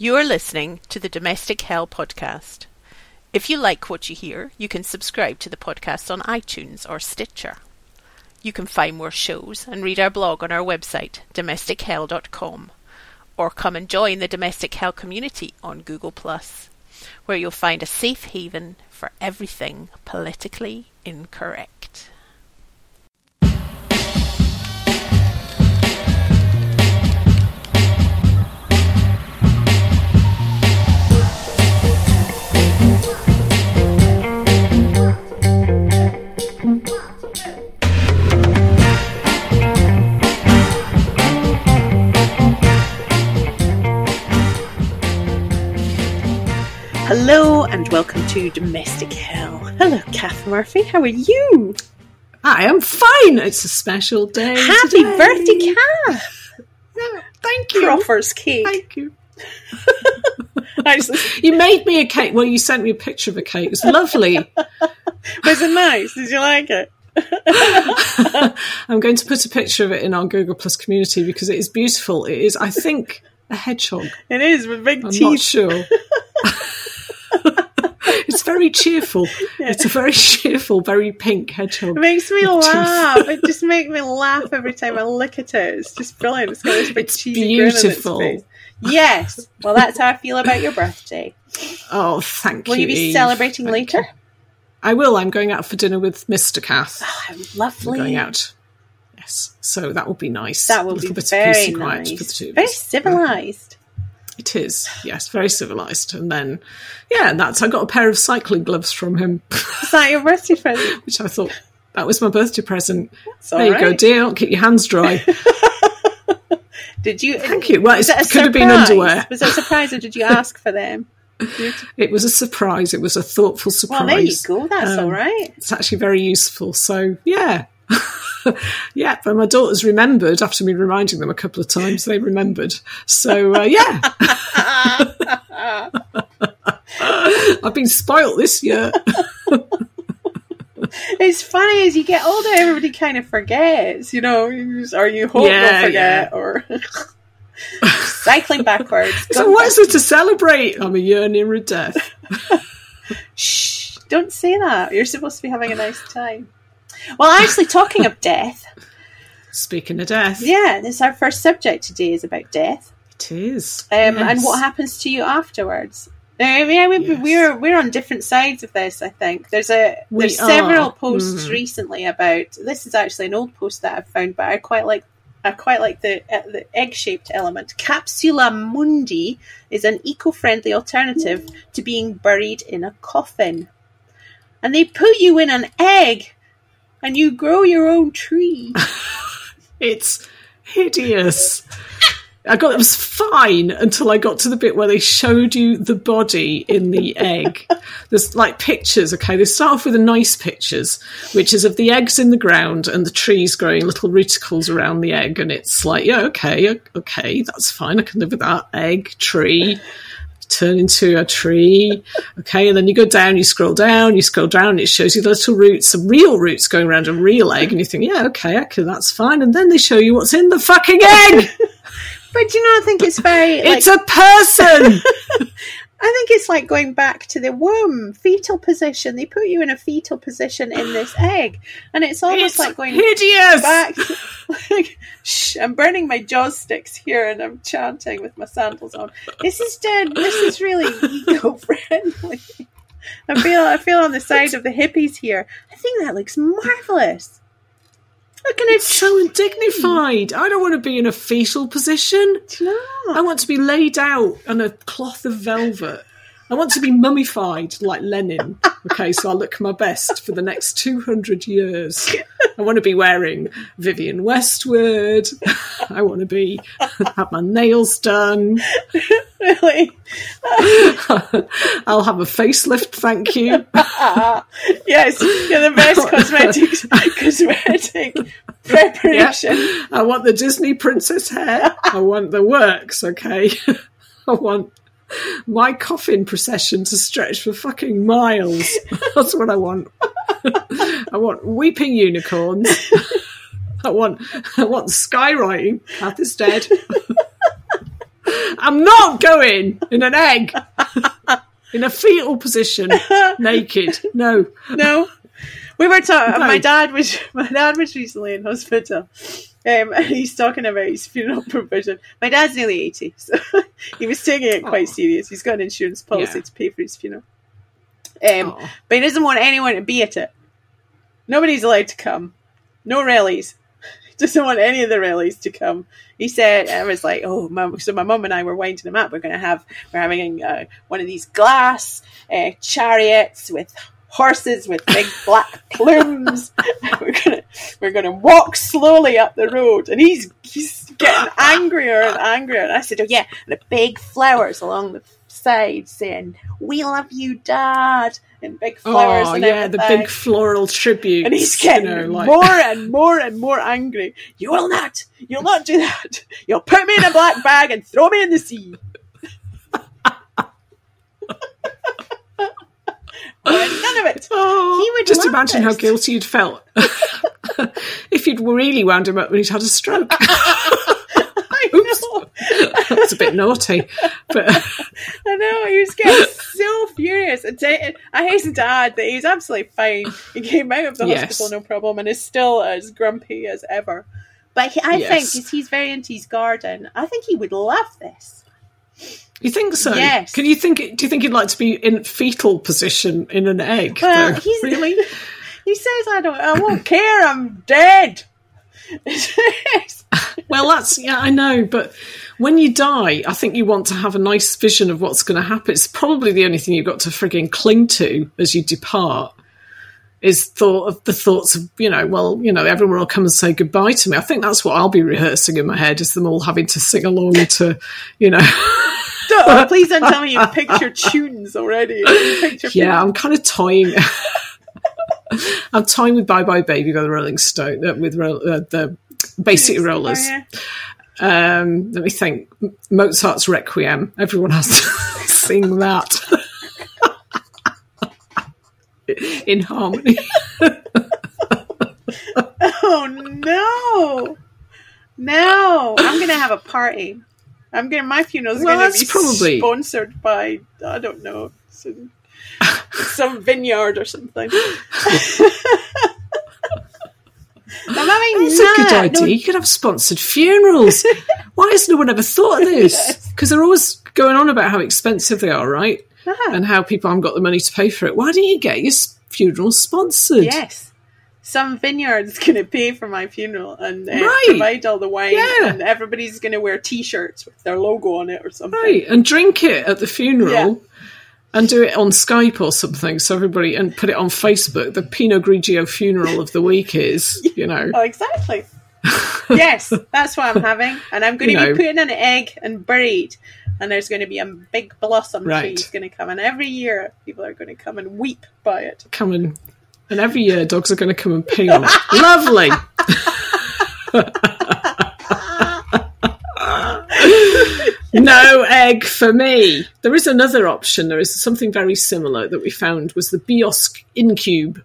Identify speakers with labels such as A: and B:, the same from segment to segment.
A: You are listening to the Domestic Hell podcast. If you like what you hear, you can subscribe to the podcast on iTunes or Stitcher. You can find more shows and read our blog on our website, domestichell.com, or come and join the Domestic Hell community on Google Plus, where you'll find a safe haven for everything politically incorrect. Hello and welcome to Domestic Hell. Hello, Kath Murphy. How are you?
B: I am fine. It's a special day.
A: Happy
B: today.
A: birthday, Kath!
B: Thank you.
A: Croffers cake.
B: Thank you. You made me a cake. Well, you sent me a picture of a cake. It was lovely.
A: was it nice? Did you like it?
B: I'm going to put a picture of it in our Google Plus community because it is beautiful. It is, I think, a hedgehog.
A: It is with big
B: I'm
A: teeth.
B: not sure. It's very cheerful. It's a very cheerful, very pink hedgehog.
A: It makes me
B: teeth.
A: laugh. It just makes me laugh every time I look at it. It's just brilliant. It's got this big
B: It's
A: cheesy grin on its
B: beautiful.
A: face. Yes. Well, that's how I feel about your birthday.
B: Oh, thank
A: Will
B: you.
A: Will you be
B: Eve.
A: celebrating
B: Thank
A: later?
B: you. I will. I'm going out for dinner with Mr. Kath.
A: Oh, lovely.
B: going out. Yes, so that will be nice.
A: That will
B: a
A: be
B: little bit of
A: very
B: peace and quiet for the
A: nice.
B: two
A: Very civilized.
B: It is, yes, very civilized. And then, yeah, and that's I got a pair of cycling gloves from him,
A: Is that your birthday present?
B: which I thought that was my birthday present.
A: It's
B: there you go, dear. Keep your hands dry.
A: Did you?
B: Thank you. Well, it could have been underwear.
A: Was that a surprise, or did you ask for them?
B: It was a surprise. It was a thoughtful surprise.
A: Well, there you go. That's
B: Um,
A: all right.
B: It's actually very useful. So yeah. yeah, but my daughters remembered after me reminding them a couple of times. They remembered, so uh, yeah. I've been spoilt this year.
A: It's funny as you get older, everybody kind of forgets, you know, or you hope
B: Yeah,
A: they'll forget, or cycling backwards.
B: So what is it to celebrate? I'm a year nearer death.
A: Shh! Don't say that. You're supposed to be having a nice time. Well, actually, talking of death,
B: Speaking of death,
A: yeah, this our first subject today is about death,
B: it is.
A: um, and what happens to you afterwards. I mean, I mean
B: Yes.
A: we're we're on different sides of this. I think there's a
B: We
A: there's several
B: are.
A: posts
B: Mhm.
A: recently about this is actually an old post that I've found, but I quite like I quite like the uh, the egg shaped element. Capsula mundi is an eco friendly alternative to being buried in a coffin, and they put you in an egg, and you grow your own tree.
B: It's hideous. I got it was fine until I got to the bit where they showed you the body in the egg. There's like pictures, okay? They start off with the nice pictures, which is of the eggs in the ground and the trees growing little reticles around the egg, and it's like, yeah, okay, okay, that's fine. I can live with that. Egg, tree, turn into a tree. Okay, and then you go down, you scroll down, you scroll down, and it shows you the little roots, some real roots going around a real egg, and you think, yeah, okay, okay, that's fine. And then they show you what's in the fucking egg.
A: But you know, I think it's very like,
B: it's a person.
A: I think it's like going back to the womb, fetal position. They put you in a fetal position in this egg, and it's almost
B: it's
A: like going
B: hideous.
A: back. like, shh, I'm burning my joss sticks here, and I'm chanting with my sandals on. This is dead. This is really eco-friendly. I feel I feel on the side of the hippies here. I think that looks marvelous. Look at.
B: It's so undignified. I don't want to be in a fetal position.
A: No.
B: I want to be laid out on a cloth of velvet. I want to be mummified like Lenin. Okay, so I'll look my best for the next 200 years. I want to be wearing Vivienne Westwood. I want to be have my nails done.
A: Really?
B: I'll have a facelift, thank you.
A: yes, you're the best cosmetics cosmetic preparation.
B: I want the Disney princess hair. I want the works, okay? I want my coffin procession to stretch for fucking miles. That's what I want. I want weeping unicorns. I want I want skywriting. Kath is dead. I'm not going in an egg. in a fetal position, naked. No.
A: No. We were talking.
B: No.
A: My dad was my dad was recently in hospital. Um, he's talking about his funeral provision. My dad's nearly eighty, so he was taking it quite
B: Aw.
A: serious. He's got an insurance policy
B: Yeah.
A: to pay for his funeral. Um, but he doesn't want anyone to be at it. Nobody's allowed to come. No rallies. Doesn't want any of the rallies to come. He said, I was like, oh, mum. So my mum and I were winding him up. We're going to have, we're having uh, one of these glass uh, chariots with horses with big black plumes. we're gonna, we're gonna walk slowly up the road, and he's he's getting angrier and angrier. And I said, oh yeah, and the big flowers along the side saying, "We love you, Dad," and big flowers.
B: Oh
A: and
B: yeah, the big floral tribute.
A: And he's getting
B: you know, like,
A: more and more and more angry. You will not. You'll not do that. You'll put me in a black bag and throw me in the sea. Well, none of it.
B: Oh,
A: He would
B: just imagine how guilty you'd felt if you'd really wound him up when he'd had a stroke.
A: I know.
B: That's a bit naughty, but
A: I know. He was getting so furious. I hasten to add that he's absolutely fine. He came out of the
B: Yes.
A: hospital no problem and is still as grumpy as ever. But he, I
B: Yes.
A: think 'cause he's very into his garden. I think he would love this.
B: You think so?
A: Yes.
B: Can you think? Do you think he'd like to be in fetal position in an egg?
A: Well,
B: really.
A: He says, "I don't. I won't care. I'm dead."
B: Well, that's yeah, I know, but when you die, I think you want to have a nice vision of what's going to happen. It's probably the only thing you've got to frigging cling to as you depart. Is thought of the thoughts of you know, well, you know, everyone will come and say goodbye to me. I think that's what I'll be rehearsing in my head is them all having to sing along to, you know,
A: Don't- please don't tell me you picture tunes already. Picture
B: yeah, I'm kind of toying. I'm toying with Bye Bye Baby by the Rolling Stone uh, with ro- uh, the Bay City Rollers.
A: Oh, yeah.
B: Um, let me think. Mozart's Requiem. Everyone has to sing that in harmony.
A: Oh no, no! I'm gonna have a party. I'm gonna. My funeral's
B: Well,
A: gonna be
B: probably-
A: sponsored by I don't know some, some vineyard or something. I'm having
B: It's a good idea.
A: No,
B: You could have sponsored funerals. Why has no one ever thought of this? Because they're always going on about how expensive they are, right?
A: Ah.
B: And how people haven't got the money to pay for it. Why don't you get your funeral sponsored?
A: Yes. Some vineyard's going to pay for my funeral and uh,
B: Right.
A: provide all the wine,
B: Yeah.
A: and everybody's going to wear T-shirts with their logo on it or something.
B: Right, and drink it at the funeral.
A: Yeah.
B: And do it on Skype or something, so everybody and put it on Facebook. The Pinot Grigio funeral of the week is, you know,
A: Oh, exactly. yes, that's what I'm having, and I'm going
B: You
A: to be putting an egg and buried, and there's going to be a big blossom tree
B: Right.
A: is going to come, and every year people are going to come and weep by it.
B: come and and every year dogs are going to come and pee on. Lovely. no egg for me. There is another option. There is something very similar that we found was the Bios Incube,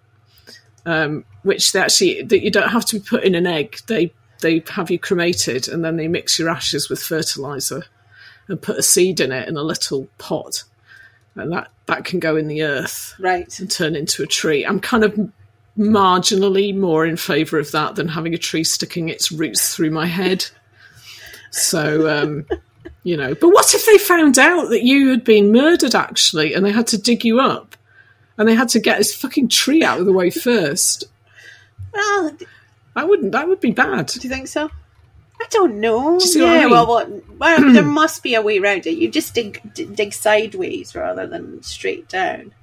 B: um, which they actually that you don't have to put in an egg. They they have you cremated and then they mix your ashes with fertilizer and put a seed in it in a little pot, and that that can go in the earth
A: Right.
B: and turn into a tree. I'm kind of marginally more in favour of that than having a tree sticking its roots through my head. So, um, you know, but what if they found out that you had been murdered actually and they had to dig you up and they had to get this fucking tree out of the way first?
A: Well,
B: That wouldn't, that would be bad.
A: do you think so? I don't know.
B: you I
A: yeah,
B: mean?
A: well, what, well, there must be a way around it. You just dig d- dig sideways rather than straight down.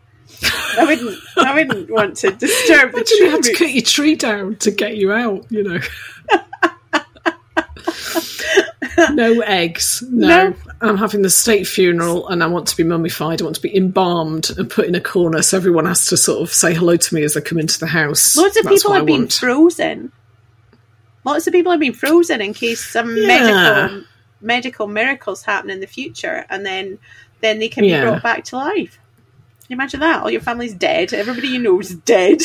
A: I wouldn't. I wouldn't want to disturb the tree.
B: they had to cut your tree down to get you out, you know. no eggs. No.
A: No.
B: I'm having the state funeral and I want to be mummified. I want to be embalmed and put in a corner so everyone has to sort of say hello to me as they come into the house.
A: Loads of
B: That's
A: people have been frozen. Lots of people have been frozen in case some
B: Yeah.
A: medical medical miracles happen in the future, and then then they can
B: Yeah.
A: be brought back to life. Can you imagine that? All your family's dead. Everybody you know is dead.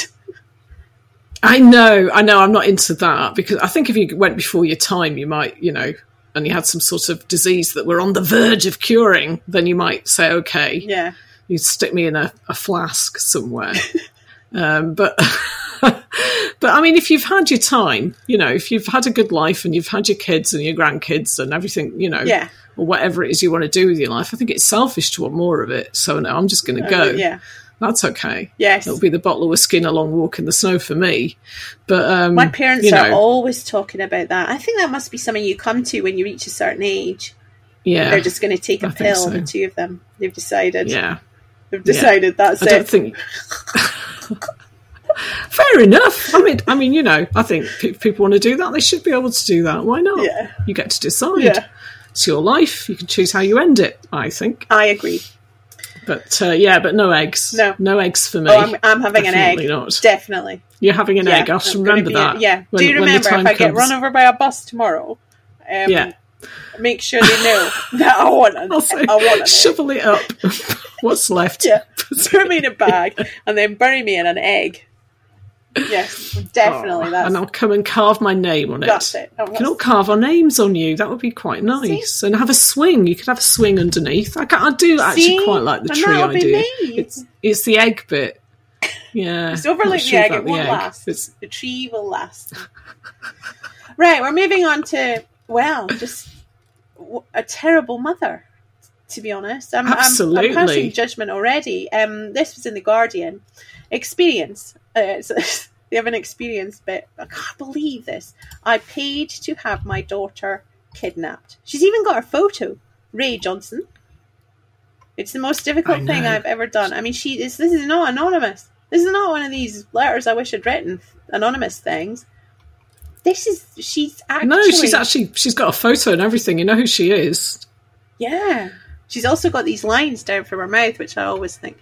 B: I know, I know I'm not into that because I think if you went before your time, you might, you know, and you had some sort of disease that were on the verge of curing, then you might say, okay,
A: Yeah.
B: you stick me in a, a flask somewhere. um, but but I mean, if you've had your time, you know, if you've had a good life and you've had your kids and your grandkids and everything, you know,
A: Yeah.
B: or whatever it is you want to do with your life, I think it's selfish to want more of it. So no, I'm just going to go.
A: Uh, yeah.
B: That's okay.
A: Yes.
B: It'll be the bottle of whiskey and a long walk in the snow for me. But um,
A: My parents
B: you
A: are always talking about that. I think that must be something you come to when you reach a certain age.
B: yeah,
A: They're just going to take a
B: I
A: pill,
B: so.
A: the two of them. They've decided.
B: yeah.
A: They've decided that's
B: I
A: it.
B: think. Fair enough. I mean, I mean, you know, I think pe- people want to do that. They should be able to do that. Why not?
A: Yeah.
B: You get to decide.
A: Yeah.
B: It's your life. You can choose how you end it. I think.
A: I agree.
B: But uh, yeah, but no eggs.
A: No.
B: no eggs for me.
A: Oh, I'm, I'm having an egg.
B: Definitely not.
A: Definitely.
B: You're having an
A: Yeah,
B: egg. I have to
A: I'm gonna
B: remember
A: be-
B: that.
A: Yeah.
B: when-
A: Do you remember if I get run over by a bus tomorrow? Um,
B: Yeah.
A: Make sure they know that I want an,
B: I'll
A: I want an egg.
B: shovel it up. What's left?
A: Yeah. Put me in a bag and then bury me in an egg. Yes, definitely.
B: Oh,
A: that's
B: and I'll come and carve my name on it.
A: that's it. Oh,
B: We can all carve our names on you. That would be quite nice. And have a swing. You could have a swing underneath. I, ca- I do actually
A: See?
B: quite like the
A: And
B: tree idea.
A: me.
B: It's it's the egg bit. Yeah.
A: It's overlook
B: Not
A: the egg, it won't
B: egg.
A: last.
B: It's-
A: The tree will last. right, we're moving on to well, just a terrible mother. To be honest, I'm, I'm, I'm passing judgment already. Um, this was in the Guardian. Experience. Uh, so they have an experience bit. I can't believe this. I paid to have my daughter kidnapped. She's even got her photo. Ray Johnson. It's the most difficult thing. I've ever done. I mean, she is. This is not anonymous. This is not one of these letters I wish I'd written. Anonymous things. This is. She's actually.
B: no, she's actually she's got a photo and everything. You know who she is.
A: Yeah. She's also got these lines down from her mouth, which I always think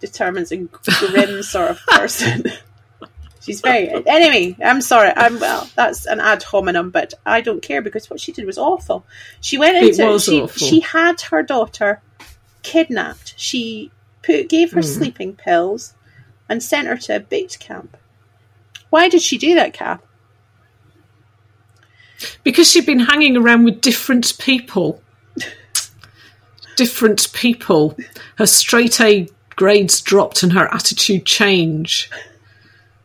A: determines a grim sort of person. She's very. Anyway, I'm sorry. I'm well. That's an ad hominem, but I don't care because what she did was awful. She went into. she,
B: awful.
A: she had her daughter kidnapped. She put gave her hmm. sleeping pills and sent her to a boot camp. Why did she do that, Cap?
B: Because she'd been hanging around with different people. different people. Her straight A grades dropped and her attitude changed.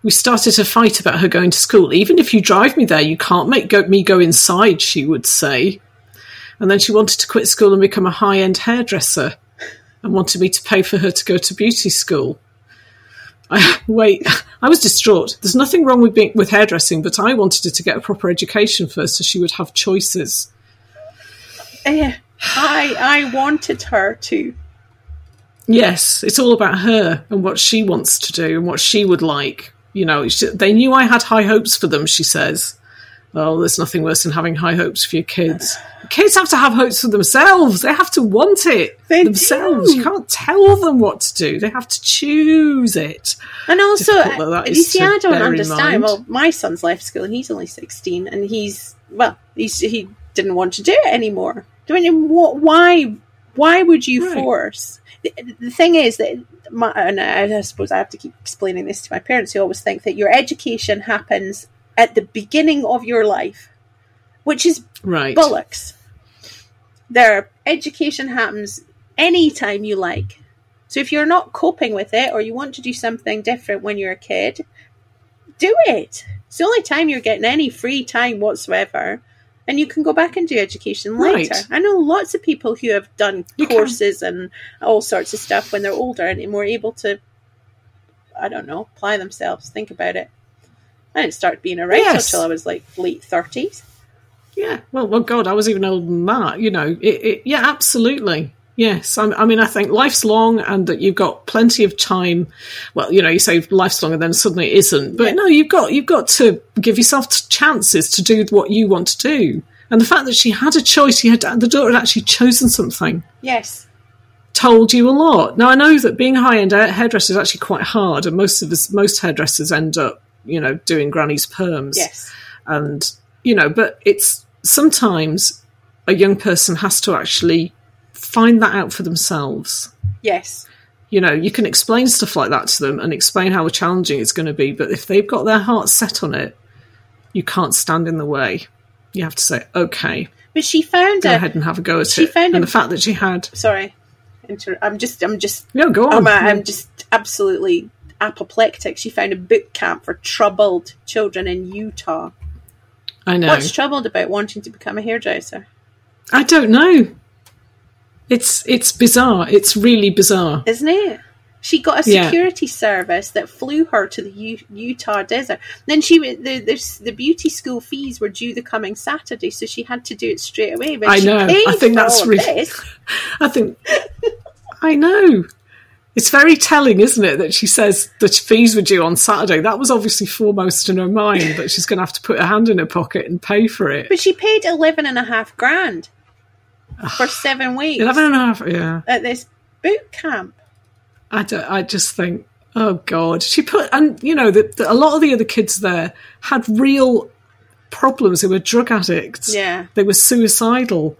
B: We started to fight about her going to school. Even if you drive me there, you can't make go- me go inside, she would say. And then she wanted to quit school and become a high end hairdresser and wanted me to pay for her to go to beauty school. I, wait, I was distraught. There's nothing wrong with being with hairdressing, but I wanted her to get a proper education first, so she would have choices.
A: I I wanted her to.
B: Yes, it's all about her and what she wants to do and what she would like. You know, she, they knew I had high hopes for them. She says, "Oh, there's nothing worse than having high hopes for your kids. Kids have to have hopes for themselves. They have to want it
A: They
B: themselves.
A: do.
B: You can't tell them what to do. They have to choose it."
A: And also,
B: that
A: you see, I don't understand. Well, my son's left school and he's only 16 and he's, well, he's, he didn't want to do it anymore. I mean, what, why, why would you
B: Right.
A: force? The, the thing is that, my, and I, I suppose I have to keep explaining this to my parents who always think that your education happens at the beginning of your life, which is
B: Right.
A: bollocks. Their education happens anytime you like. So if you're not coping with it or you want to do something different when you're a kid, do it. It's the only time you're getting any free time whatsoever. And you can go back and do education later.
B: Right.
A: I know lots of people who have done
B: You can.
A: courses and all sorts of stuff when they're older and more able to, I don't know, apply themselves, think about it. I didn't start being a writer
B: Yes.
A: until I was like late 30s.
B: Yeah. Well, well, God, I was even older than that. You know, it, it, yeah, absolutely. Yes. I, I mean, I think life's long and that you've got plenty of time. Well, you know, you say life's long and then suddenly it isn't. But
A: Yeah.
B: no, you've got, you've got to give yourself chances to do what you want to do. And the fact that she had a choice, she had, the daughter had actually chosen something,
A: Yes.
B: told you a lot. Now, I know that being a high end hairdresser is actually quite hard. And most of us, most hairdressers end up, you know, doing granny's perms
A: Yes.
B: and you know but it's sometimes a young person has to actually find that out for themselves
A: Yes.
B: you know you can explain stuff like that to them and explain how challenging it's going to be but if they've got their heart set on it you can't stand in the way you have to say okay
A: But she found
B: go
A: a.
B: ahead and have a go at
A: she
B: it.
A: found
B: and
A: a-
B: the fact that she had.
A: Sorry, inter- I'm just. I'm just.
B: No, go on.
A: I'm, uh, I'm just absolutely apoplectic. She found a boot camp for troubled children in Utah.
B: I know.
A: What's troubled about wanting to become a hairdresser?
B: I don't know. It's it's bizarre. It's really bizarre.
A: Isn't it? She got a
B: Yeah.
A: security service that flew her to the U- Utah desert. Then she the, the the beauty school fees were due the coming Saturday, so she had to do it straight away. But
B: I
A: she
B: know.
A: paid
B: I think that's
A: all
B: really- I think. I know. It's very telling, isn't it, that she says the fees were due on Saturday. That was obviously foremost in her mind that she's going to have to put her hand in her pocket and pay for it.
A: But she paid eleven and a half grand for seven weeks
B: Eleven and a half. Yeah.
A: at this boot camp.
B: I, don't, I just think, oh God, she put, and you know, that a lot of the other kids there had real problems. They were drug addicts.
A: Yeah.
B: They were suicidal.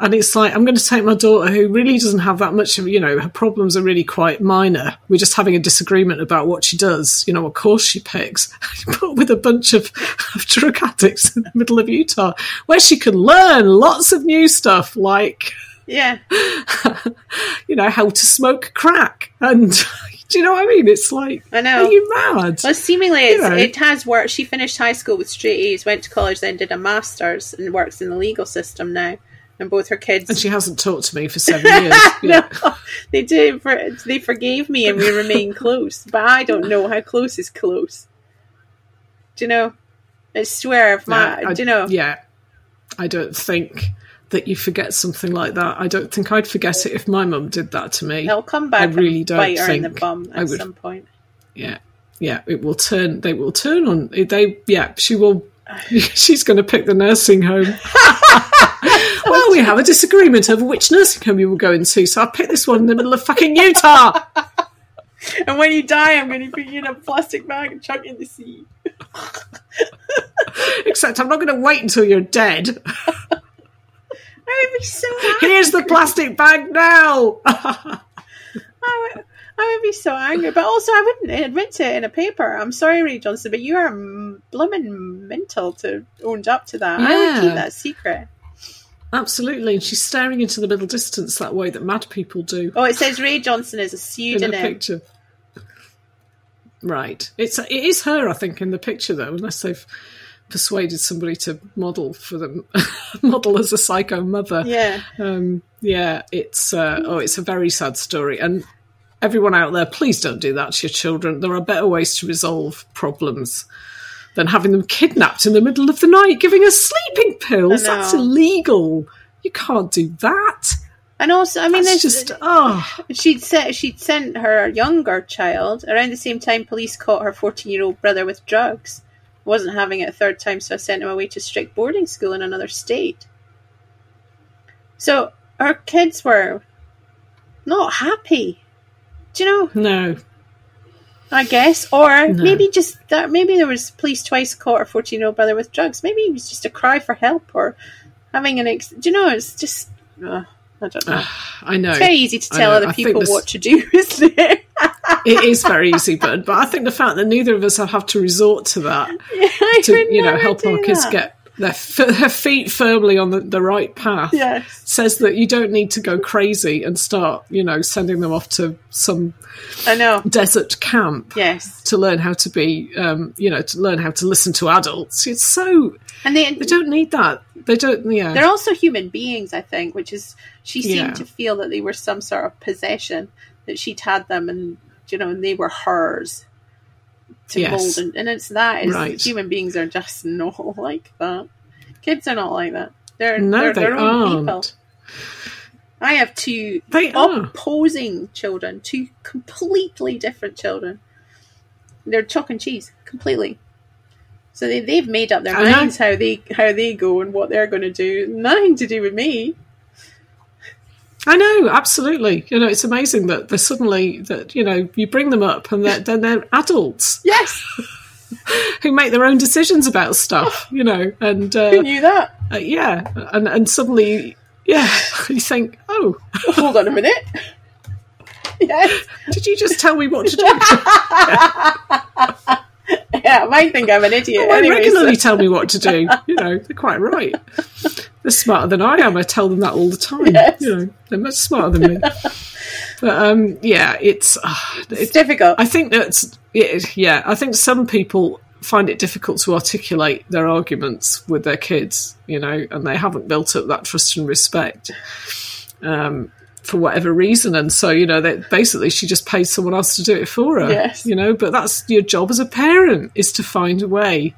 B: And it's like, I'm going to take my daughter who really doesn't have that much of, you know, her problems are really quite minor. We're just having a disagreement about what she does, you know, what course she picks, but with a bunch of, of drug addicts in the middle of Utah, where she can learn lots of new stuff like,
A: Yeah,
B: you know, how to smoke crack. And do you know what I mean? It's like,
A: I know.
B: are you mad?
A: Well, seemingly it's,
B: know.
A: it has worked. She finished high school with straight A's, went to college, then did a master's, and works in the legal system now. And both her kids,
B: And she hasn't talked to me for seven years. Yeah.
A: no, they. For, they forgave me, and we remain close. But I don't know how close is close. Do you know? I swear, if my,
B: I-
A: do you know?
B: Yeah. I don't think that you forget something like that. I don't think I'd forget it if my mum did that to me.
A: They'll come back
B: I really
A: and
B: don't
A: bite her in the bum at
B: would-
A: some point.
B: Yeah. Yeah. It will turn, they will turn on, they, yeah, she will, she's going to pick the nursing home. well, we have a disagreement over which nursing home you will go into, so I picked this one in the middle of fucking Utah.
A: And when you die, I'm going to put you in a plastic bag and chuck you in the sea.
B: Except I'm not going to wait until you're dead.
A: I would be so happy.
B: Here's the plastic bag now.
A: I would, I would be so angry, but also I wouldn't admit to it in a paper. I'm sorry, Ray Johnson, but you are blooming mental to own up to that. I would keep that secret.
B: Absolutely, and she's staring into the middle distance that way that mad people do
A: Oh, it says Ray Johnson is a pseudonym.
B: in the picture. Right, it's it is her, I think, in the picture though, unless they've persuaded somebody to model for them, model as a psycho mother.
A: Yeah,
B: Um, yeah, it's uh, oh, it's a very sad story, and everyone out there, please don't do that to your children. There are better ways to resolve problems than having them kidnapped in the middle of the night, giving us sleeping pills. That's illegal. You can't do that.
A: and also, I mean,
B: It's
A: there's
B: just oh,
A: she'd set she'd sent her younger child around the same time. Police caught her fourteen year old brother with drugs. Wasn't having it a third time, so I sent him away to strict boarding school in another state. So her kids were not happy. Do you know?
B: no.
A: I guess, or
B: No.
A: maybe just that. Maybe there was police twice caught a fourteen-year-old brother with drugs. Maybe it was just a cry for help, or having an. Ex- do you know? It's just. Uh, I don't know.
B: I know
A: It's very easy to tell other people
B: this-
A: what to do, isn't it?
B: it is very easy, but but I think the fact that neither of us have, to resort to that
A: I
B: to you know
A: never
B: help our kids
A: that.
B: get their, their feet firmly on the, the right path.
A: Yes,
B: says that you don't need to go crazy and start, you know, sending them off to some
A: I know.
B: desert camp
A: Yes,
B: to learn how to be, um, you know, to learn how to listen to adults. It's so
A: and they
B: they don't need that. They don't. Yeah,
A: they're also human beings. I think, which is she seemed
B: Yeah.
A: to feel that they were some sort of possession that she'd had them, and you know, and they were hers to
B: Yes.
A: mold. And, and it's that is
B: Right.
A: human beings are just not like that. Kids are not like that. They're
B: no,
A: they're
B: they
A: their own
B: aren't.
A: people. I have two
B: They are.
A: opposing children, two completely different children. They're chalk and cheese, completely. So they, they've made up their
B: I
A: minds how they how they go and what they're going to do. Nothing to do with me.
B: I know, absolutely. You know, it's amazing that they're suddenly that you know you bring them up and they're, then they're adults
A: Yes,
B: who make their own decisions about stuff. You know, and
A: who
B: uh,
A: knew that?
B: uh, yeah, and and suddenly, yeah, you think, oh,
A: Hold on a minute. Yes,
B: did you just tell me what to do?
A: Yeah, I might think I'm an idiot.
B: They
A: anyway,
B: regularly
A: so-
B: tell me what to do. You know, they're quite right. They're smarter than I am. I tell them that all the time.
A: Yes.
B: You know, they're much smarter than me. but um, yeah, it's uh,
A: It's
B: it's
A: difficult.
B: I think that's it, yeah. I think some people find it difficult to articulate their arguments with their kids, you know, and they haven't built up that trust and respect um, for whatever reason. And so, you know, that basically she just pays someone else to do it for her,
A: Yes.
B: you know. But that's your job as a parent is to find a way.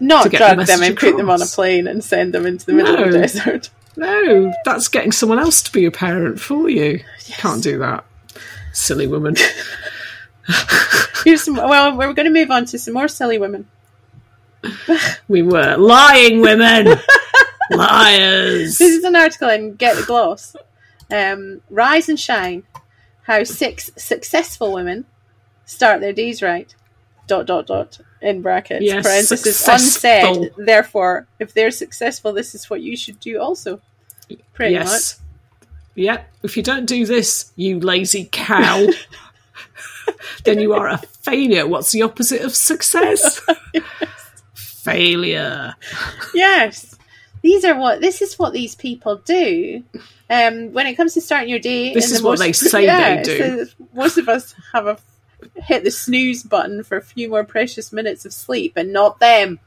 A: Not
B: to get the
A: them and put them on a plane and send them into the middle of the desert.
B: No, that's getting someone else to be a parent for you. Can't do that, silly woman.
A: Here's some, well, we're going to move on to some more silly women.
B: we were lying women, liars.
A: This is an article in Get the Gloss. Um, Rise and Shine: How Six Successful Women Start Their Days Right. Dot dot dot in brackets
B: Yes,
A: parenthesis
B: successful.
A: unsaid. Therefore, if they're successful, this is what you should do also. Pretty much.
B: yes. Yeah. If you don't do this, you lazy cow, then you are a failure. What's the opposite of success? Failure.
A: Yes. These are what this is what these people do. Um, when it comes to starting your day,
B: This
A: in the
B: is what
A: most-
B: they say they do.
A: so most of us have a hit the snooze button for a few more precious minutes of sleep, and not them.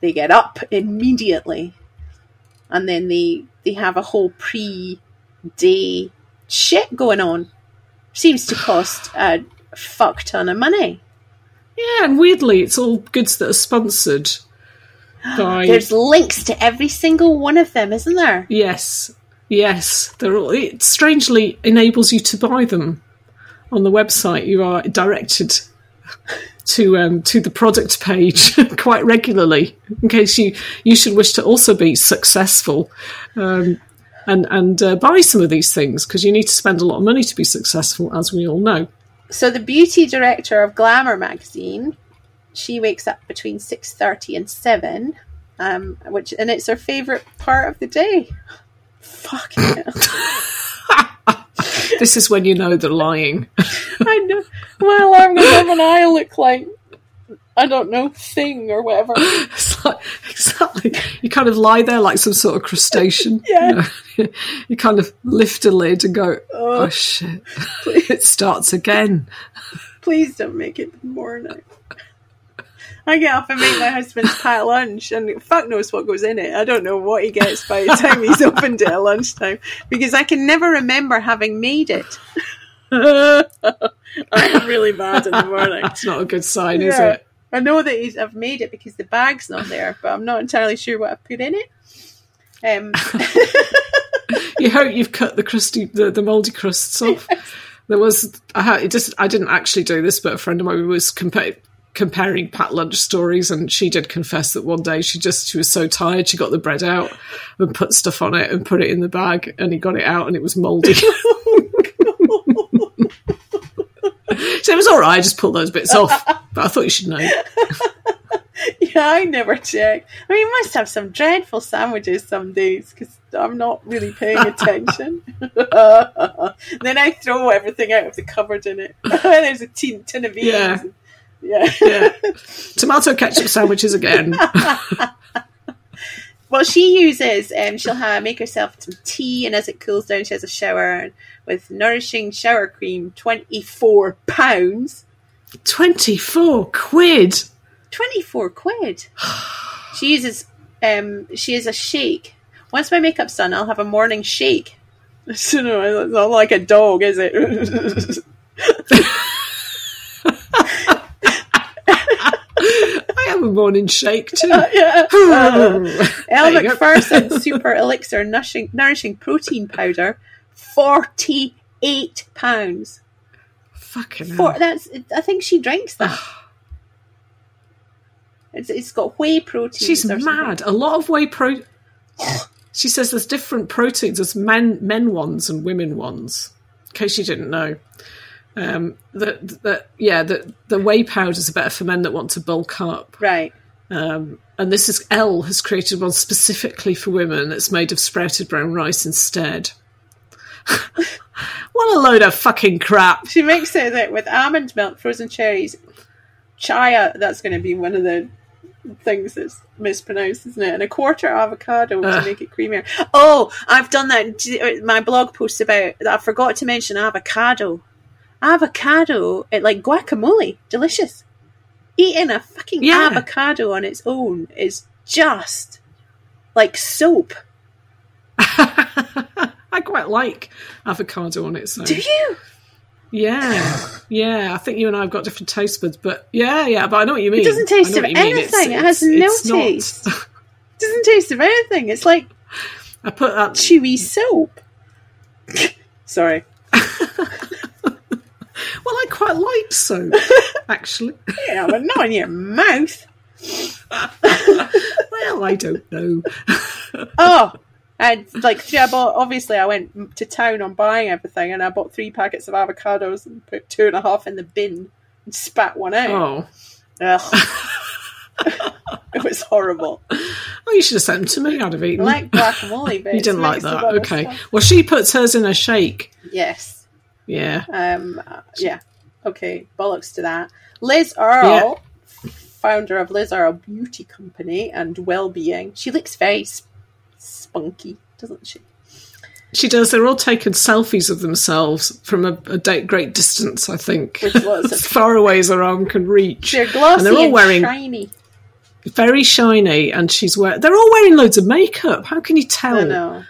A: They get up immediately, and then they they have a whole pre-day shit going on. Seems to cost a fuck ton of money.
B: Yeah, and weirdly, it's all goods that are sponsored
A: There's links to every single one of them, isn't there?
B: Yes, yes. They're all, it strangely enables you to buy them on the website. You are directed to um, to the product page quite regularly in case you you should wish to also be successful. Um, and and uh, buy some of these things because you need to spend a lot of money to be successful, as we all know.
A: So the beauty director of Glamour magazine, she wakes up between six thirty and seven, um, which and it's her favorite part of the day. Fucking hell.
B: This is when you know they're lying.
A: I know. My alarm goes off and I look like I don't know thing or whatever.
B: It's like, exactly. You kind of lie there like some sort of crustacean.
A: Yeah.
B: You, know? you kind of lift a lid and go, oh, shit. it starts again.
A: Please don't make it the morning. I get up and make my husband's pat lunch, and fuck knows what goes in it. I don't know what he gets by the time he's opened it at lunchtime because I can never remember having made it. I'm really bad in the morning.
B: It's not a good sign, is it?
A: I know that he's, I've made it because the bag's not there, but I'm not entirely sure what I've put in it. Um,
B: You hope you've cut the crusty, the, the mouldy crusts off. There was, I had, it just, I didn't actually do this, but a friend of mine was compa- comparing pat lunch stories, and she did confess that one day she just, she was so tired, she got the bread out and put stuff on it and put it in the bag, and he got it out and it was mouldy. so it was all right. I just pulled those bits off, but I thought you should know.
A: yeah, I never check. I mean, you must have some dreadful sandwiches some days because I'm not really paying attention. then I throw everything out of the cupboard in it. There's a tin, tin of beans.
B: Yeah.
A: Yeah.
B: Yeah, tomato ketchup sandwiches again.
A: Well, she uses, um, she'll have, make herself some tea, and as it cools down, she has a shower with nourishing shower cream, twenty-four pounds,
B: Twenty-four quid.
A: twenty-four quid. she uses, um, she has a shake. Once my makeup's done, I'll have a morning shake. Don't it's not like a dog, is it?
B: Have a morning shake too.
A: yeah. Elle uh,
B: There you go.
A: Macpherson Super Elixir nourishing, nourishing Protein Powder, forty-eight pounds.
B: Fucking
A: that's I think she drinks that. it's, it's got whey protein.
B: She's mad. A lot of whey protein. she says there's different proteins. There's men men ones and women ones. In case you didn't know, um, that that yeah, the the whey powders are better for men that want to bulk up.
A: Right.
B: Um, and this is Elle has created one specifically for women that's made of sprouted brown rice instead. what a load of fucking crap!
A: She makes it that with almond milk, frozen cherries, chia. That's going to be one of the things that's mispronounced, isn't it? And a quarter avocado
B: Ugh.
A: to make it creamier. Oh, I've done that. D- My blog post about I forgot to mention avocado. Avocado, it like guacamole, delicious. Eating a fucking
B: Yeah.
A: avocado on its own is just like soap.
B: I quite like avocado on its own.
A: Do you?
B: Yeah, yeah. I think you and I have got different taste buds, but yeah, yeah. But I know what you mean.
A: It
B: doesn't
A: taste of
B: what you mean.
A: anything. It has no
B: not-
A: taste. doesn't taste of anything. It's like
B: I put that.
A: chewy soap. Sorry.
B: Quite like soap, actually.
A: Yeah, but not in your mouth.
B: well, I don't know.
A: Oh, and like I bought. Obviously, I went to town on buying everything, and I bought three packets of avocados and put two and a half in the bin and spat one out.
B: Oh,
A: it was horrible.
B: oh, you should have sent them to me. I'd have eaten.
A: like guacamole, but
B: you didn't like that, okay? Well, she puts hers in a shake.
A: Yes.
B: Yeah.
A: Um. uh, Yeah. Okay. Bollocks to that. Liz Earle, founder of Liz Earle Beauty Company and Wellbeing. She looks very spunky, doesn't she?
B: She does. They're all taking selfies of themselves from a, a great distance. I think,
A: With lots
B: as far away as her arm can reach.
A: They're glossy
B: And they're all wearing
A: shiny.
B: very shiny, and she's wearing. They're all wearing loads of makeup. How can you tell
A: I know.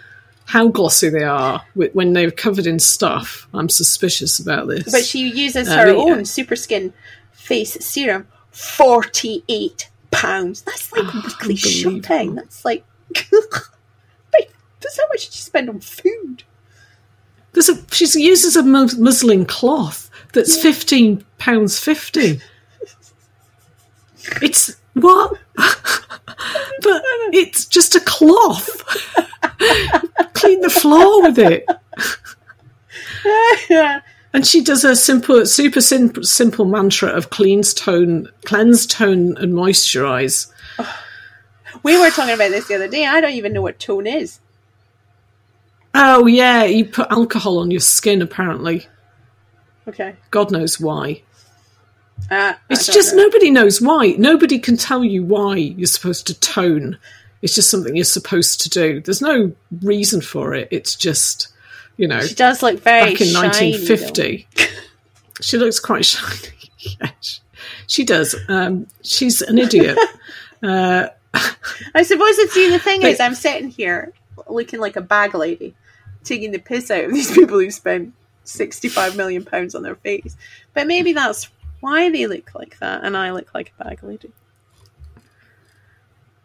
B: How glossy they are when they're covered in stuff? I'm suspicious about this.
A: But she uses
B: Uh,
A: her
B: yeah.
A: own Super Skin face serum. Forty-eight pounds. That's like weekly
B: Ah,
A: shopping. That's like. Wait, that's how much did you spend on food?
B: There's a she uses a muslin cloth that's fifteen pounds fifty. It's what? but it's just a cloth. Clean the floor with it. And she does a simple, super simple, simple mantra of cleanse tone, cleanse tone, and moisturize.
A: we were talking about this the other day. I don't even know what tone is.
B: Oh yeah, you put alcohol on your skin. Apparently,
A: Okay.
B: God knows why.
A: Uh,
B: It's just
A: know.
B: nobody knows why. Nobody can tell you why you're supposed to tone. It's just something you're supposed to do. There's no reason for it. It's just, you know,
A: She does look very
B: back in
A: shiny,
B: 1950. she looks quite shiny. yes, she does. Um, she's an idiot. uh.
A: I suppose it's the thing
B: But-
A: is, I'm sitting here looking like a bag lady, taking the piss out of these people who spend 65 million pounds on their face. But maybe that's why they look like that, and I look like a bag lady.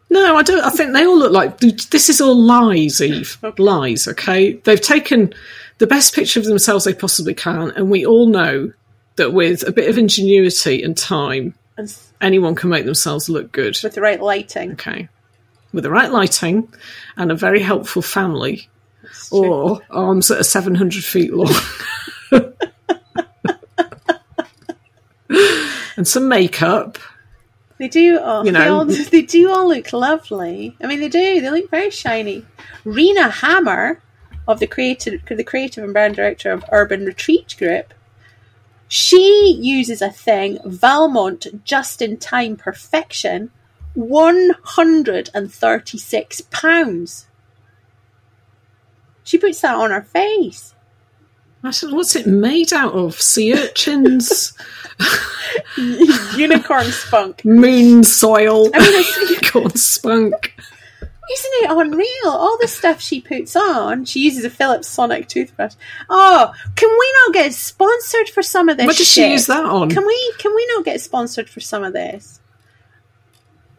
B: no, I don't. I think they all look like this is all lies, Eve. Lies. Okay, they've taken the best picture of themselves they possibly can, and we all know that with a bit of ingenuity and time, anyone can make themselves look good.
A: with the right lighting.
B: Okay. With the right lighting and a very helpful family, or arms that are 700 feet long, and some makeup.
A: They do. Oh,
B: You
A: they,
B: know.
A: all, they do all look lovely. I mean, they do. They look very shiny. Rena Hammer, of the creative, the creative and brand director of Urban Retreat Group, she uses a thing Valmont Just in Time Perfection, one hundred and thirty six pounds. She puts that on her face.
B: I said, what's it made out of? Sea urchins,
A: Unicorn spunk.
B: moon soil,
A: I mean, it's,
B: corn spunk.
A: Isn't it unreal? All the stuff she puts on. She uses a Philips Sonic toothbrush. Oh, can we not get sponsored for some of this?
B: What does
A: shit?
B: she use that on?
A: Can we? Can we not get sponsored for some of this?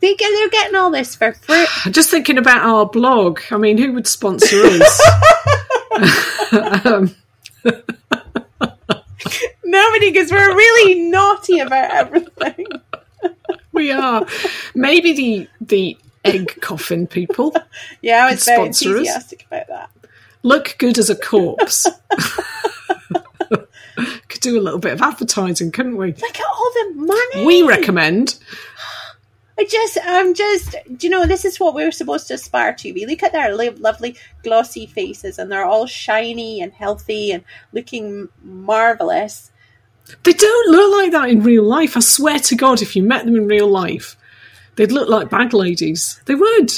A: They get, they're getting all this for free.
B: Just thinking about our blog. I mean, who would sponsor us? um,
A: Nobody, because we're really naughty about everything.
B: we are maybe the the egg coffin people
A: Yeah, I was very
B: sponsor us.
A: enthusiastic about that.
B: look good as a corpse. Could do a little bit of advertising, couldn't we?
A: Look at all the money.
B: We recommend.
A: I just, I'm just, do you know, this is what we're supposed to aspire to. We look at their lo- lovely, glossy faces, and they're all shiny and healthy and looking marvelous.
B: They don't look like that in real life. I swear to God, if you met them in real life, They'd look like bag ladies. They would.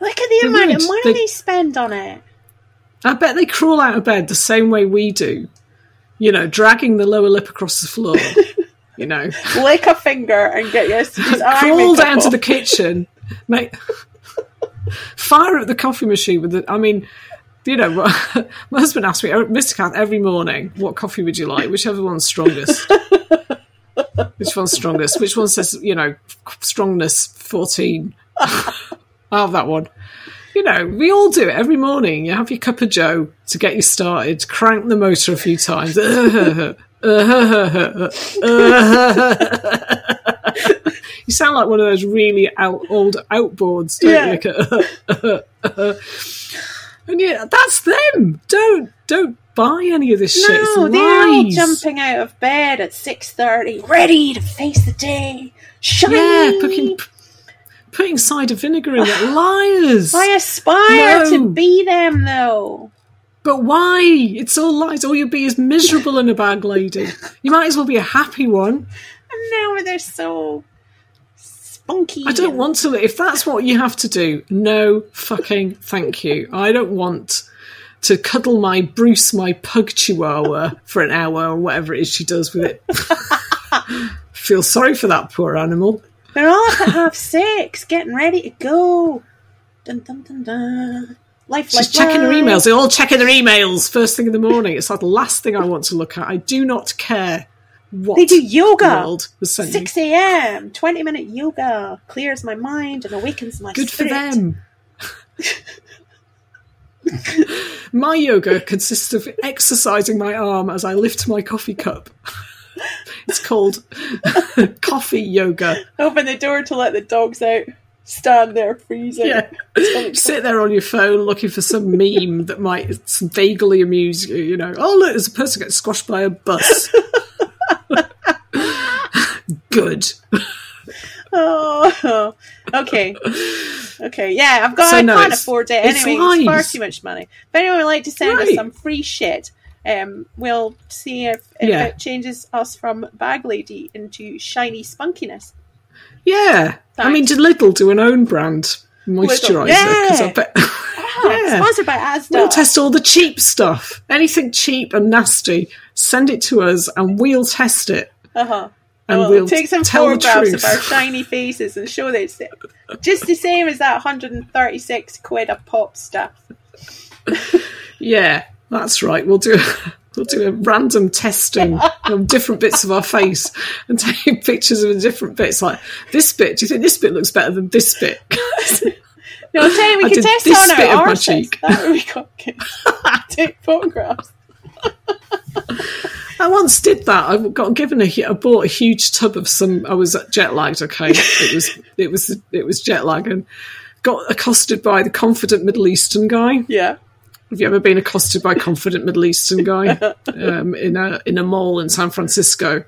A: Look at the
B: They
A: amount of money
B: They-
A: they spend on it.
B: I bet they crawl out of bed the same way we do. You know, dragging the lower lip across the floor. you know,
A: Lick a finger and get your
B: crawl down to the kitchen, make fire up the coffee machine with the. I mean, you know, my husband asks me, oh, Mr. Kath, every morning, what coffee would you like? Whichever one's strongest. Which one's strongest? Which one says, you know, strongness 14? I'll have that one. You know, we all do it every morning. You have your cup of Joe to get you started, crank the motor a few times. you sound like one of those really out, old outboards, don't you? and yeah, that's them. Don't don't buy any of this shit.
A: No, they're all jumping out of bed at six thirty, ready to face the day. Shiny.
B: Yeah, putting putting cider vinegar in it. Liars.
A: I aspire
B: No.
A: to be them, though.
B: But why? It's all lies. All you'll be is miserable in a bag lady. You might as well be a happy one.
A: And now they're so spunky.
B: I don't
A: and-
B: want to. If that's what you have to do, no fucking thank you. I don't want to cuddle my Bruce, my pug chihuahua, for an hour or whatever it is she does with it. Feel sorry for that poor animal.
A: They're all at half six, getting ready to go. Dun dun dun dun. Life,
B: She's
A: life,
B: checking her emails. They're all checking their emails first thing in the morning. It's like the last thing I want to look at. I do not care what
A: They do
B: the
A: yoga.
B: world has sent me.
A: 6 a.m. 20 minute yoga clears my mind and awakens my
B: Good for them. my yoga consists of exercising my arm as I lift my coffee cup. it's called coffee yoga.
A: Open the door to let the dogs out. Stand there freezing.
B: Yeah. Sit there on your phone looking for some meme that might vaguely amuse you, you know. Oh, look, there's a person getting squashed by a bus. Good.
A: Oh, okay. Okay, yeah, I've got,
B: So
A: I
B: no,
A: can't afford it anyway. It's far
B: lies.
A: too much money. If anyone would like to send us some free shit, um, we'll see if, if
B: Yeah.
A: it changes us from bag lady into shiny spunkiness.
B: Yeah. I mean,
A: Thanks.
B: did Lidl do an own brand moisturiser?
A: Yeah.
B: Because I bet.
A: Ah,
B: Yeah.
A: Sponsored by Asda.
B: We'll test all the cheap stuff. Anything cheap and nasty, send it to us and we'll test it.
A: Uh-huh.
B: And
A: We'll
B: we'll
A: take some photographs of our shiny faces and show that it's just the same as that 136 quid a pop stuff.
B: Yeah, that's right. We'll do we'll do a random testing of different bits of our face and take pictures of the different bits. Like this bit, do you think this bit looks better than this bit?
A: No, I'm you,
B: I
A: we could
B: did
A: test
B: this
A: on
B: bit of
A: our
B: my cheek.
A: That would be quite. Take photographs.
B: I once did that. I got given a. I bought a huge tub of some. I was jet lagged. Okay, it was it was it was jet lag and got accosted by the confident Middle Eastern guy.
A: Yeah.
B: Have you ever been accosted by a confident Middle Eastern guy um, in a in a mall in San Francisco?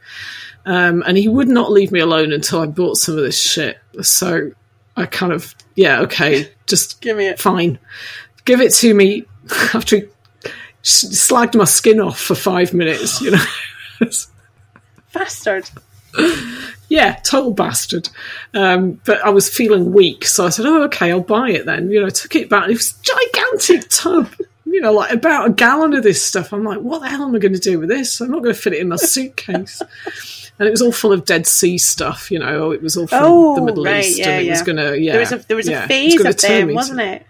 B: Um, and he would not leave me alone until I bought some of this shit. So I kind of yeah okay, just
A: Give me it.
B: fine, give it to me after he slagged my skin off for five minutes. You know.
A: Bastard.
B: Yeah, total bastard. Um, but I was feeling weak, so I said, "Oh, okay, I'll buy it then." You know, took it back. It was a gigantic tub. You know, like about a gallon of this stuff. I'm like, what the hell am I going to do with this? I'm not going to fit it in my suitcase. and it was all full of Dead Sea stuff. You know, it was all from
A: Oh,
B: the Middle
A: right,
B: East,
A: yeah,
B: and it was going to, yeah,
A: There was a there was
B: yeah,
A: a phase
B: gonna
A: of them, wasn't it?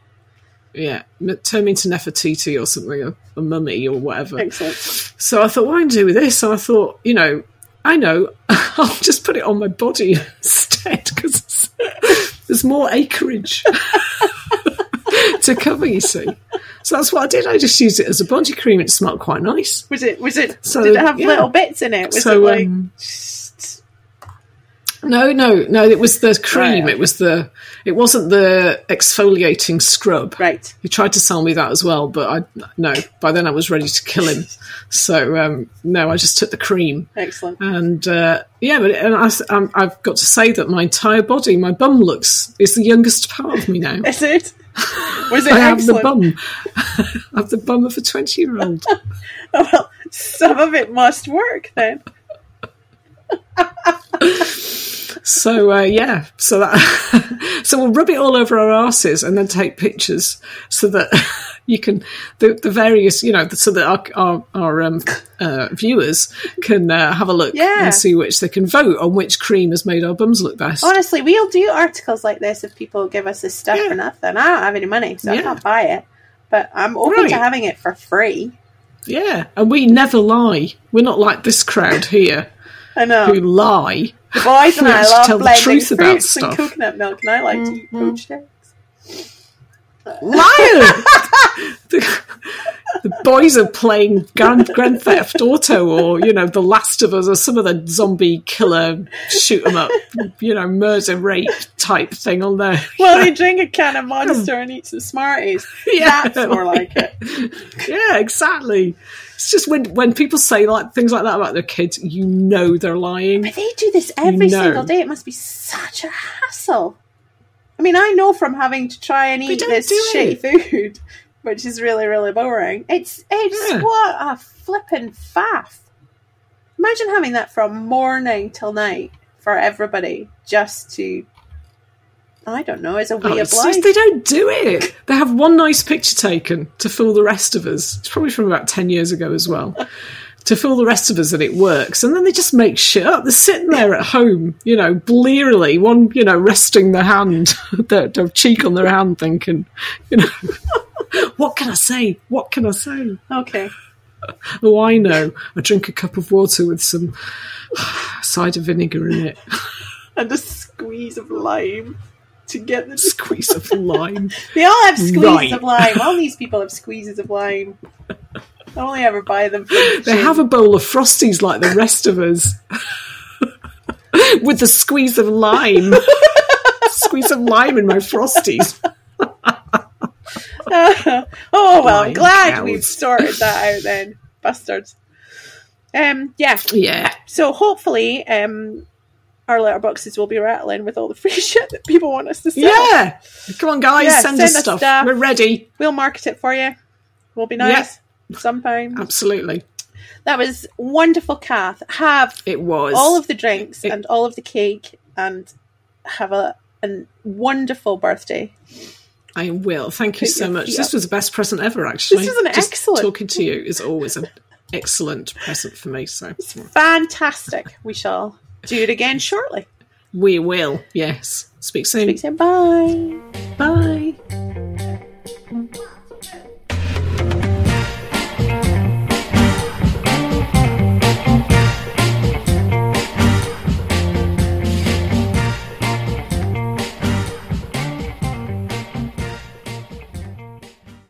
B: Yeah, turn me into Nefertiti or something, a, a mummy or whatever.
A: Excellent.
B: So I thought, what am I going to do with this? And I thought, you know, I know, I'll just put it on my body instead because there's more acreage to cover, you see. So that's what I did. I just used it as a body cream. It smelled quite nice.
A: Was it was it
B: So,
A: did it have
B: yeah.
A: little bits in it? Was
B: So,
A: it like
B: um, No, no, no. It was the cream.
A: Right.
B: It was the. It wasn't the exfoliating scrub.
A: right.
B: He tried to sell me that as well, but I no. By then I was ready to kill him. So um, no, I just took the cream.
A: Excellent.
B: And uh, yeah, but and I, I've got to say that my entire body, my bum looks is the youngest part of me now.
A: Is it? Was it
B: I have the bum. I have the bum of a twenty-year-old.
A: well, some of it must work then.
B: So uh, yeah, so that so we'll rub it all over our asses and then take pictures so that you can the, the various you know so that our our, our um, uh, viewers can uh, have a look
A: Yeah.
B: and see which they can vote on which cream has made our bums look best.
A: Honestly, we'll do articles like this if people give us this stuff
B: Yeah.
A: for nothing. I don't have any money, so I can't buy it. But I'm open
B: Right.
A: to having it for free.
B: Yeah, and we never lie. We're not like this crowd here
A: I know.
B: who lie.
A: The boys and I
B: have to
A: love
B: tell the
A: blending
B: truth about
A: fruits and coconut milk, and I like to eat mm-hmm. poached eggs.
B: Liar! the, the boys are playing Grand, Grand Theft Auto or, you know, The Last of Us or some of the zombie killer shoot 'em up, you know, murder rape type thing on there.
A: Well, they drink a can of Monster and eat some Smarties.
B: Yeah.
A: That's more like it.
B: Yeah, exactly. It's just when, when people say like things like that about their kids, you know they're lying.
A: But they do this every
B: know.
A: single day. It must be such a hassle. I mean, I know from having to try and eat this shitty food, which is really, really boring. It's it's
B: Yeah.
A: what a flippin' faff. Imagine having that from morning till night for everybody just to. I don't know. It's a way
B: Oh,
A: of life.
B: just, they don't do it. They have one nice picture taken to fool the rest of us. It's probably from about 10 years ago as well. to fool the rest of us that it works. And then they just make shit up. They're sitting there at home, you know, blearily, one, you know, resting their hand, their, their cheek on their hand, thinking, you know, what can I say? What can I say?
A: Okay.
B: Oh, I know. I drink a cup of water with some cider vinegar in it,
A: And a squeeze of lime to get the.
B: squeeze of lime.
A: They all have squeezes
B: Right.
A: of lime. All these people have squeezes of lime. I only ever buy them.
B: They have a bowl of Frosties like the rest of us. With the squeeze of lime. squeeze of lime in my Frosties.
A: oh well,
B: I am
A: glad
B: cowards.
A: we've sorted that out then, bastards. Um, yeah.
B: Yeah.
A: So hopefully, um, our letterboxes will be rattling with all the free shit that people want us to sell.
B: Yeah. Come on, guys,
A: Yeah,
B: send,
A: send
B: us
A: us
B: stuff.
A: stuff.
B: We're ready.
A: We'll market it for you. We'll be nice. Sometimes
B: Absolutely.
A: that was wonderful, Kath. Have
B: It was.
A: all of the drinks
B: It-
A: and all of the cake, and have a a wonderful birthday.
B: I will. Thank you
A: Put
B: so much. This
A: up.
B: was the best present ever, actually.
A: This is an
B: Just
A: excellent-
B: Talking to you is always an excellent present for me. So it's
A: Fantastic. We shall do it again shortly.
B: we will. Yes. Speak soon.
A: Speak soon. Bye.
B: Bye.